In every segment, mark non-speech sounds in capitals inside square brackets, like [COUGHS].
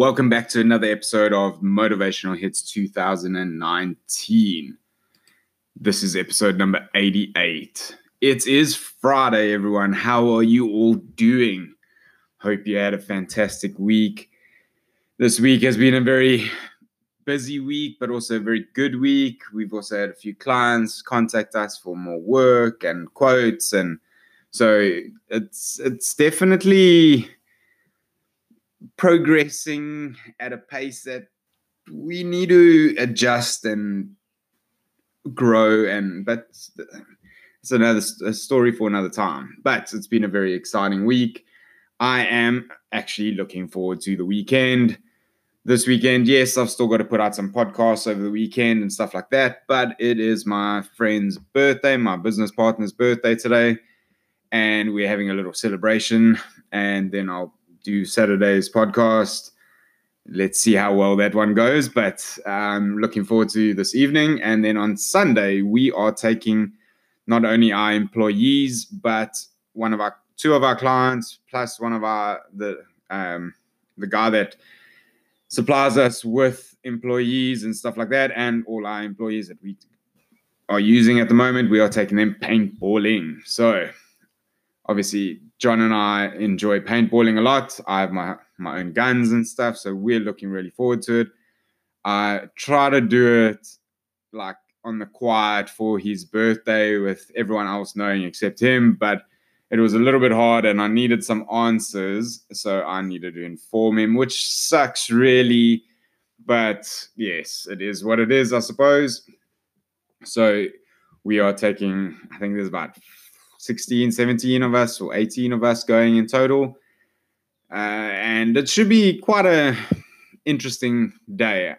Welcome back to another episode of Motivational Hits 2019. This is episode number 88. It is Friday, everyone. How are you all doing? Hope you had a fantastic week. This week has been a very busy week, but also a very good week. We've also had a few clients contact us for more work and quotes, and so it's it's definitely progressing at a pace that we need to adjust and grow and but it's another story for another time. But it's been a very exciting week. I am actually looking forward to the weekend. This weekend yes i've still got to put out some podcasts over the weekend and stuff like that but it is my friend's birthday my business partner's birthday today and we're having a little celebration and then i'll do Saturday's podcast. Let's see how well that one goes. But I'm looking forward to this evening. And then on Sunday, we are taking not only our employees, but one of our two of our clients, plus one of our the um, the guy that supplies us with employees and stuff like that, and all our employees that we are using at the moment, we are taking them paintballing. So obviously John and I enjoy paintballing a lot. I have my my own guns and stuff, so we're looking really forward to it. I try to do it like on the quiet for his birthday with everyone else knowing except him, but it was a little bit hard and I needed some answers, so I needed to inform him, which sucks really, but yes, it is what it is, I suppose. So we are taking, I think there's about 16, 17 of us or 18 of us going in total. Uh, and it should be quite a interesting day.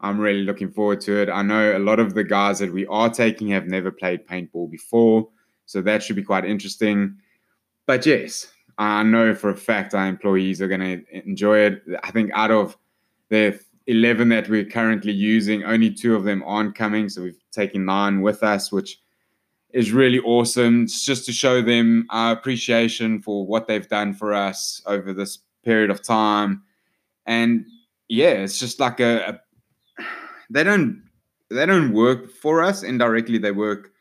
I'm really looking forward to it. I know a lot of the guys that we are taking have never played paintball before, so that should be quite interesting. But yes, I know for a fact our employees are going to enjoy it. I think out of the 11 that we're currently using, only two of them aren't coming, so we've taken nine with us, which is really awesome. It's just to show them our appreciation for what they've done for us over this period of time. And yeah, it's just like a, a they don't they don't work for us indirectly. They work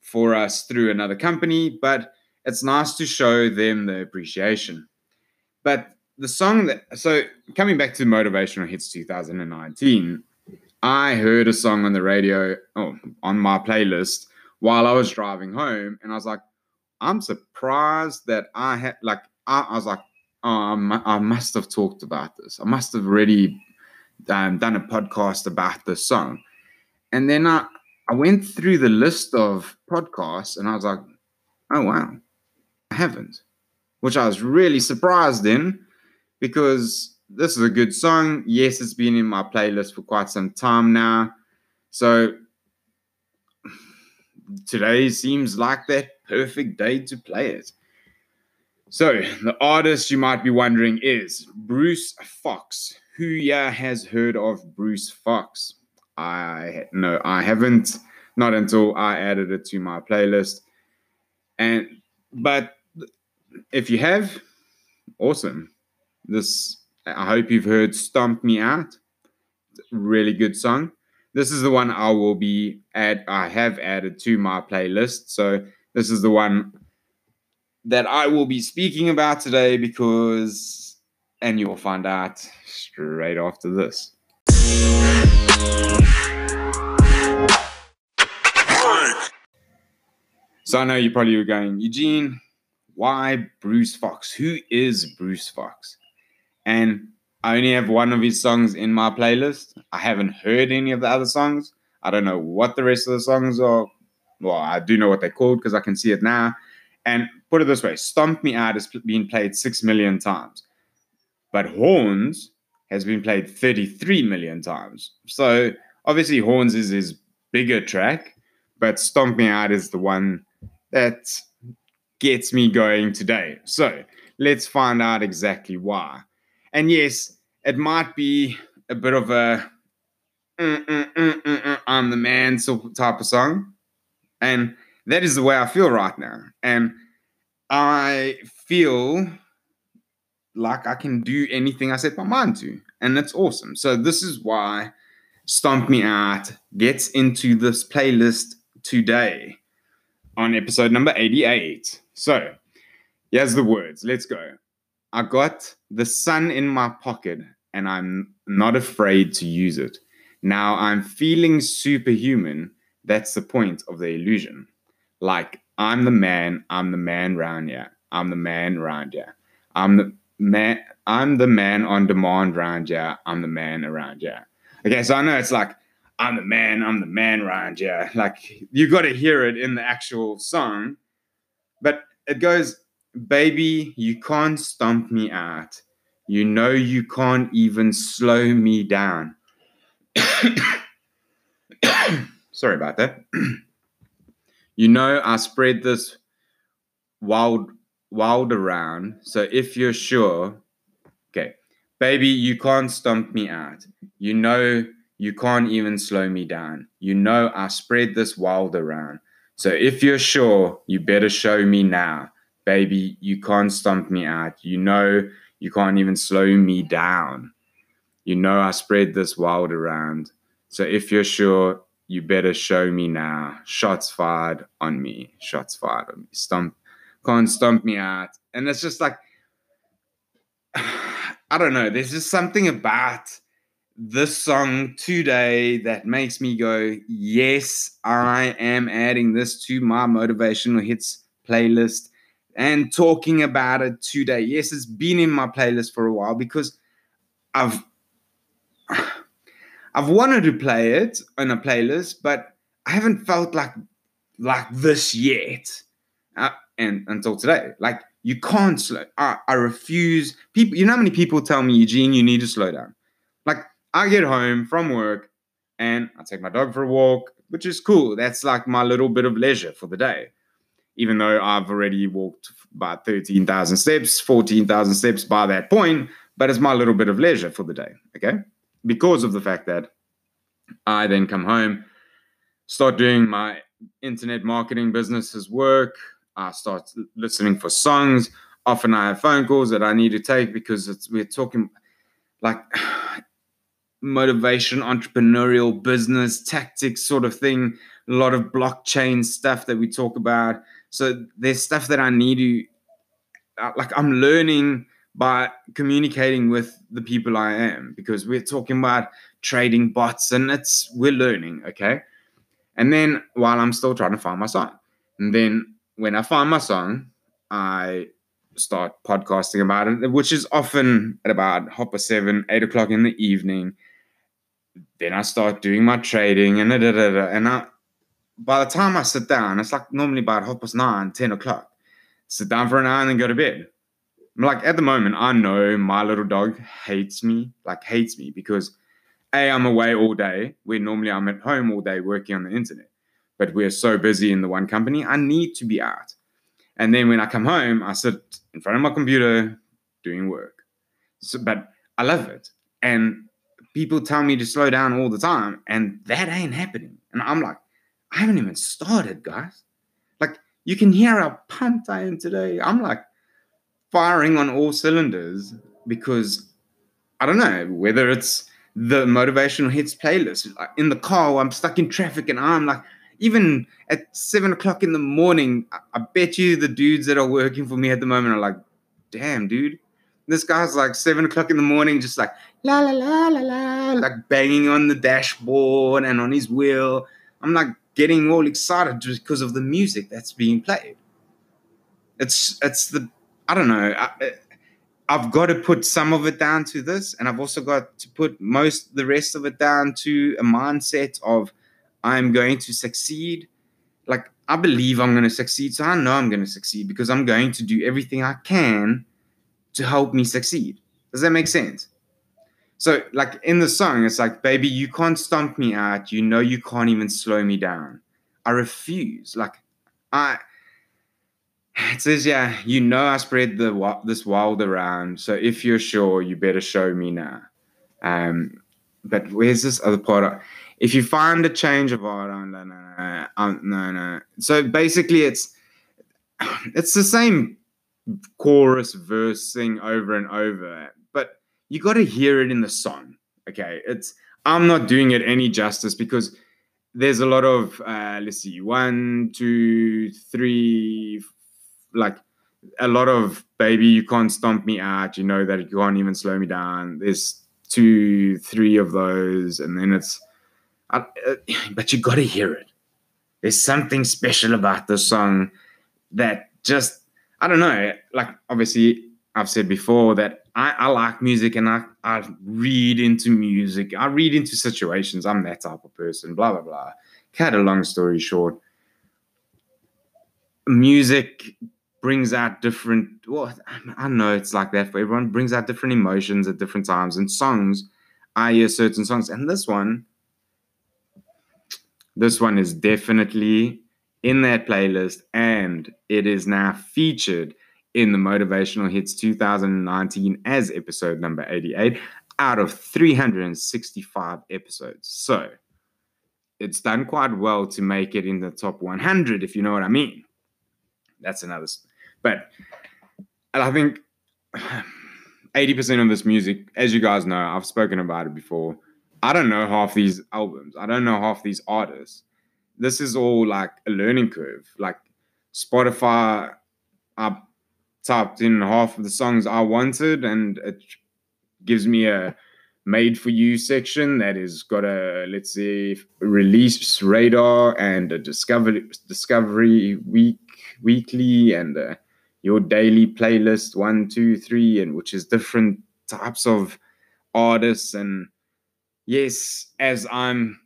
for us through another company, but it's nice to show them the appreciation. But the song that so coming back to motivational hits 2019, I heard a song on the radio, oh, on my playlist while I was driving home, and I was like, I'm surprised that I had like I, I was like, oh, I must have talked about this. I must have already um, done a podcast about this song, and then I I went through the list of podcasts, and I was like, oh wow, I haven't, which I was really surprised in because this is a good song. Yes, it's been in my playlist for quite some time now. So today seems like that perfect day to play it. So, the artist you might be wondering is Bryce Fox. Who yeah has heard of Bryce Fox? I no, I haven't. Not until I added it to my playlist. And but if you have, awesome. This I hope you've heard Stomp Me Out. Really good song this is the one I will be add I have added to my playlist. So this is the one that I will be speaking about today because and you'll find out straight after this. So I know you probably going, Eugene, why Bryce Fox? Who is Bryce Fox? And I only have one of his songs in my playlist. I haven't heard any of the other songs. I don't know what the rest of the songs are. Well, I do know what they're called because I can see it now. And put it this way Stomp Me Out has been played 6 million times, but Horns has been played 33 million times. So obviously, Horns is his bigger track, but Stomp Me Out is the one that gets me going today. So let's find out exactly why. And yes, it might be a bit of a mm, mm, mm, I'm the man type of song. And that is the way I feel right now. And I feel like I can do anything I set my mind to. and that's awesome. So this is why Stomp Me Out gets into this playlist today on episode number 88. So here's the words. Let's go. I got the sun in my pocket and I'm not afraid to use it. Now I'm feeling superhuman. That's the point of the illusion. Like, I'm the man, I'm the man round here. I'm the man round here. I'm the man, I'm the man on demand round here. I'm the man around here. Okay, so I know it's like, I'm the man, I'm the man round here. Like, you got to hear it in the actual song. But it goes, Baby, you can't stomp me out. You know you can't even slow me down. [COUGHS] Sorry about that. [COUGHS] you know I spread this wild wild around. So if you're sure, okay, baby, you can't stomp me out. You know you can't even slow me down. You know I spread this wild around. So if you're sure, you better show me now. Baby, you can't stomp me out. You know you can't even slow me down. You know I spread this wild around. So if you're sure, you better show me now. Shots fired on me. Shots fired on me. Stump can't stump me out. And it's just like [SIGHS] I don't know. There's just something about this song today that makes me go, yes, I am adding this to my motivational hits playlist and talking about it today. Yes, it's been in my playlist for a while because I've [SIGHS] I've wanted to play it on a playlist, but I haven't felt like like this yet. Uh, and until today, like you can't slow. I, I refuse. People, you know how many people tell me, Eugene, you need to slow down. Like I get home from work and I take my dog for a walk, which is cool. That's like my little bit of leisure for the day. Even though I've already walked about 13,000 steps, 14,000 steps by that point, but it's my little bit of leisure for the day. Okay because of the fact that I then come home, start doing my internet marketing business's work. I start listening for songs. Often I have phone calls that I need to take because we're talking like [SIGHS] motivation, entrepreneurial business, tactics sort of thing. A lot of blockchain stuff that we talk about. So there's stuff that I need to uh, like I'm learning by communicating with the people I am because we're talking about trading bots and it's we're learning, okay? And then while I'm still trying to find my song. And then when I find my song, I start podcasting about it, which is often at about hopper seven, eight o'clock in the evening. Then I start doing my trading and da, da, da, da, and I by the time I sit down, it's like normally about hopper nine, 10 o'clock. Sit down for an hour and then go to bed like at the moment, I know my little dog hates me, like hates me because A, I'm away all day, where normally I'm at home all day working on the internet. But we're so busy in the one company, I need to be out. And then when I come home, I sit in front of my computer doing work. So, but I love it. And people tell me to slow down all the time, and that ain't happening. And I'm like, I haven't even started, guys. Like, you can hear how pumped I am today. I'm like, firing on all cylinders because I don't know whether it's the motivational hits playlist in the car. I'm stuck in traffic and I'm like, even at seven o'clock in the morning, I, bet you the dudes that are working for me at the moment are like, damn, dude. This guy's like seven o'clock in the morning, just like la la la la la, like banging on the dashboard and on his wheel. I'm like getting all excited because of the music that's being played. It's it's the I don't know. I, I've got to put some of it down to this, and I've also got to put most the rest of it down to a mindset of I'm going to succeed. Like I believe I'm going to succeed, so I know I'm going to succeed because I'm going to do everything I can to help me succeed. Does that make sense? So, like in the song, it's like, baby, you can't stomp me out. You know you can't even slow me down. I refuse. Like, I [SIGHS] it says, yeah, you know I spread the this wild around, so if you're sure, you better show me now. Um, but where's this other part? If you find a change of heart, oh, no, no, no, um, no, no. So basically, it's [SIGHS] it's the same chorus verse thing over and over, you got to hear it in the song. Okay, it's I'm not doing it any justice because there's a lot of uh, let's see, one, two, three, like a lot of baby, you can't stomp me out. You know that you can't even slow me down. There's two, three of those, and then it's, uh, uh, but you got to hear it. There's something special about the song that just I don't know. Like obviously, I've said before that I, I like music and I, I read into music. I read into situations. I'm that type of person. Blah blah blah. Cut a long story short. Music brings out different well i know it's like that for everyone brings out different emotions at different times and songs i hear certain songs and this one this one is definitely in that playlist and it is now featured in the motivational hits 2019 as episode number 88 out of 365 episodes so it's done quite well to make it in the top 100 if you know what i mean that's another but I think 80% of this music, as you guys know, I've spoken about it before. I don't know half these albums. I don't know half these artists. This is all like a learning curve. Like Spotify, I typed in half of the songs I wanted, and it gives me a made for you section that has got a let's say release radar and a discovery discovery week weekly and a your daily playlist one two three and which is different types of artists. And yes as i'm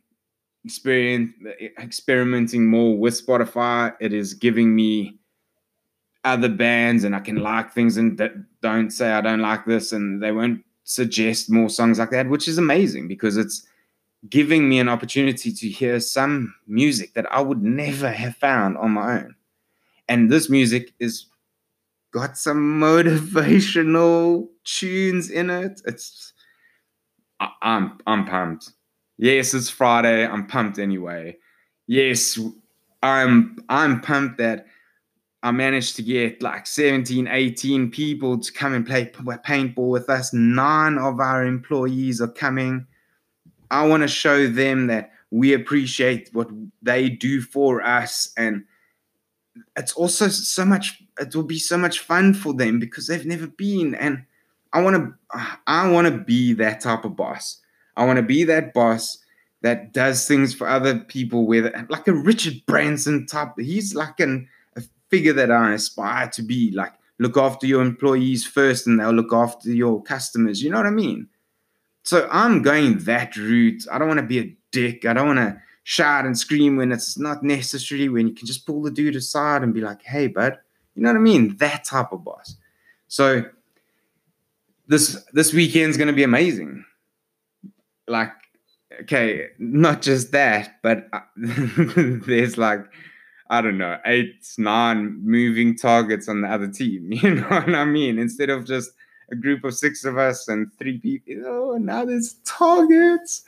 experimenting more with spotify it is giving me other bands and i can like things and that don't say i don't like this and they won't suggest more songs like that which is amazing because it's giving me an opportunity to hear some music that i would never have found on my own and this music is got some [LAUGHS] motivational tunes in it. It's I, I'm I'm pumped. Yes, it's Friday. I'm pumped anyway. Yes, I'm I'm pumped that I managed to get like 17, 18 people to come and play paintball with us. Nine of our employees are coming. I want to show them that we appreciate what they do for us and it's also so much it will be so much fun for them because they've never been and i want to i want to be that type of boss i want to be that boss that does things for other people with like a richard branson type he's like an, figure that i aspire to be like look after your employees first and they'll look after your customers you know what i mean so i'm going that route i don't want to be a dick i don't want to shout and scream when it's not necessary, when you can just pull the dude aside and be like, hey, bud, you know what I mean? That type of boss. So this this weekend's gonna be amazing. Like, okay, not just that, but uh, [LAUGHS] there's like I don't know, eight, nine moving targets on the other team. [LAUGHS] You know what I mean? Instead of just a group of six of us and three people, oh, now there's targets.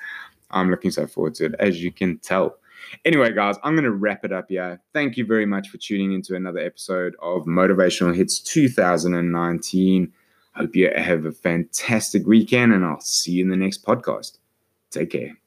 I'm looking so forward to it, as you can tell. Anyway, guys, I'm going to wrap it up here. Thank you very much for tuning into another episode of Motivational Hits 2019. Hope you have a fantastic weekend, and I'll see you in the next podcast. Take care.